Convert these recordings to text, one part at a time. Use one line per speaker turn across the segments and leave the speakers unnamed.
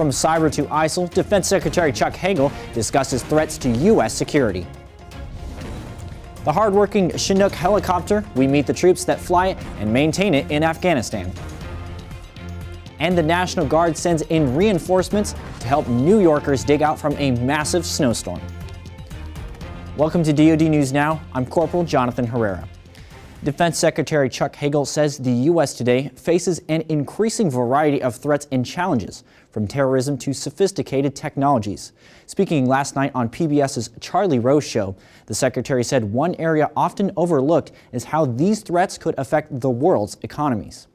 From cyber to ISIL, Defense Secretary Chuck Hagel discusses threats to U.S. security. The hardworking Chinook helicopter, we meet the troops that fly it and maintain it in Afghanistan. And the National Guard sends in reinforcements to help New Yorkers dig out from a massive snowstorm. Welcome to DoD News Now. I'm Corporal Jonathan Herrera. Defense Secretary Chuck Hagel says the U.S. today faces an increasing variety of threats and challenges, from terrorism to sophisticated technologies. Speaking last night on PBS's Charlie Rose show, the Secretary said one area often overlooked is how these threats could affect the world's economies.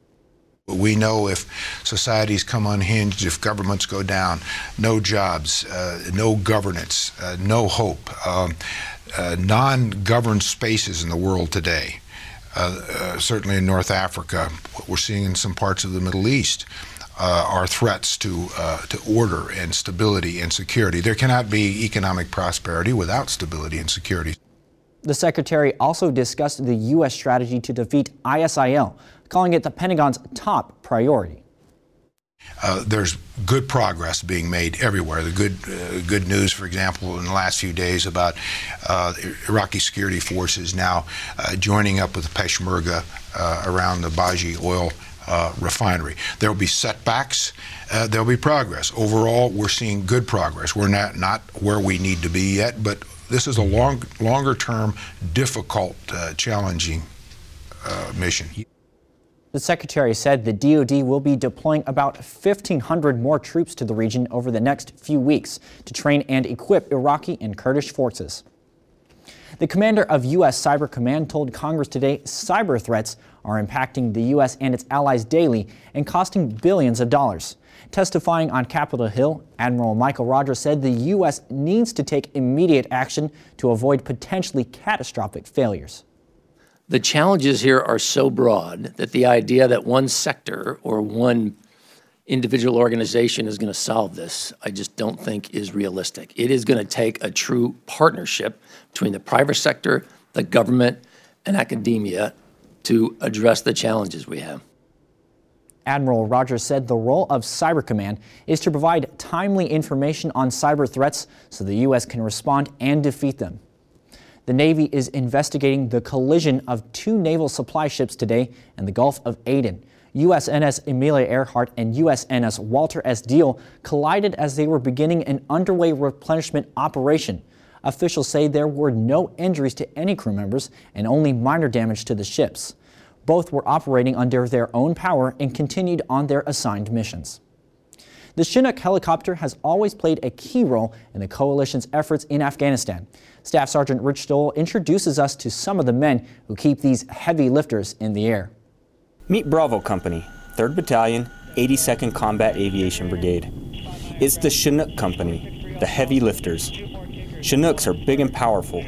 We know if societies come unhinged, if governments go down, no jobs, uh, no governance, uh, no hope, um, uh, non governed spaces in the world today certainly in North Africa, what we're seeing in some parts of the Middle East. Uh, are threats to uh, to order and stability and security. There cannot be economic prosperity without stability and security.
The secretary also discussed the U.S. strategy to defeat ISIL, calling it the Pentagon's top priority.
Uh, there's good progress being made everywhere. The good, uh, good news, for example, in the last few days about uh, Iraqi security forces now uh, joining up with the Peshmerga uh, around the Baiji oil refinery. There will be setbacks. there will be progress. Overall, we're seeing good progress. We're not not where we need to be yet, but this is a long, longer-term, difficult, challenging mission.
The Secretary said the DoD will be deploying about 1,500 more troops to the region over the next few weeks to train and equip Iraqi and Kurdish forces. The commander of U.S. Cyber Command told Congress today cyber threats are impacting the U.S. and its allies daily and costing billions of dollars. Testifying on Capitol Hill, Admiral Michael Rogers said the U.S. needs to take immediate action to avoid potentially catastrophic failures.
The challenges here are so broad that the idea that one sector or one individual organization is going to solve this, I just don't think is realistic. It is going to take a true partnership between the private sector, the government, and academia to address the challenges we have.
Admiral Rogers said the role of Cyber Command is to provide timely information on cyber threats so the U.S. can respond and defeat them. The Navy is investigating the collision of two naval supply ships today in the Gulf of Aden. USNS Amelia Earhart and USNS Walter S. Diehl collided as they were beginning an underway replenishment operation. Officials say there were no injuries to any crew members and only minor damage to the ships. Both were operating under their own power and continued on their assigned missions. The Chinook helicopter has always played a key role in the coalition's efforts in Afghanistan. Staff Sergeant Rich Stoll introduces us to some of the men who keep these heavy lifters in the air.
Meet Bravo Company, 3rd Battalion, 82nd Combat Aviation Brigade. It's the Chinook Company, the heavy lifters. Chinooks are big and powerful.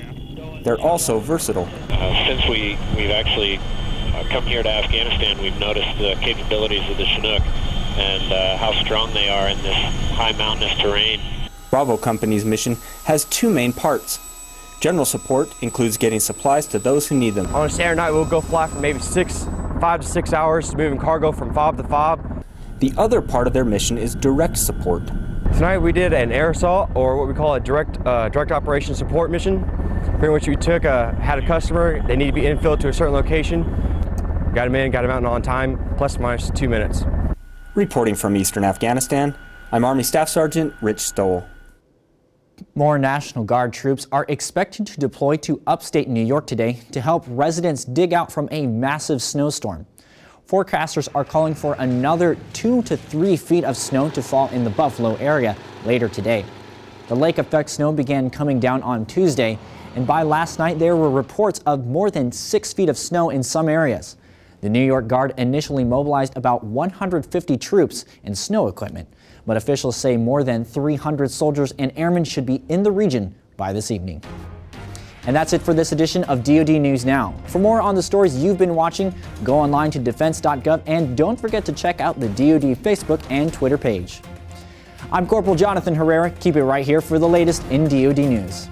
They're also versatile.
Uh, since we, we've actually uh, come here to Afghanistan, we've noticed the capabilities of the Chinook and uh, how strong they are in this high mountainous terrain.
Bravo Company's mission has two main parts. General support includes getting supplies to those who need them.
On a Saturday night, we'll go fly for maybe six, five to six hours, moving cargo from fob to fob.
The other part of their mission is direct support.
Tonight we did an air assault, or what we call a direct uh, direct operation support mission. Pretty much we took a, had a customer, they need to be infilled to a certain location, got him in, got him out on time, plus minus two minutes.
Reporting from eastern Afghanistan, I'm Army Staff Sergeant Rich Stoll.
More National Guard troops are expected to deploy to upstate New York today to help residents dig out from a massive snowstorm. Forecasters are calling for another two to three feet of snow to fall in the Buffalo area later today. The lake effect snow began coming down on Tuesday, and by last night there were reports of more than six feet of snow in some areas. The New York Guard initially mobilized about 150 troops and snow equipment, but officials say more than 300 soldiers and airmen should be in the region by this evening. And that's it for this edition of DoD News Now. For more on the stories you've been watching, go online to defense.gov and don't forget to check out the DoD Facebook and Twitter page. I'm Corporal Jonathan Herrera. Keep it right here for the latest in DoD News.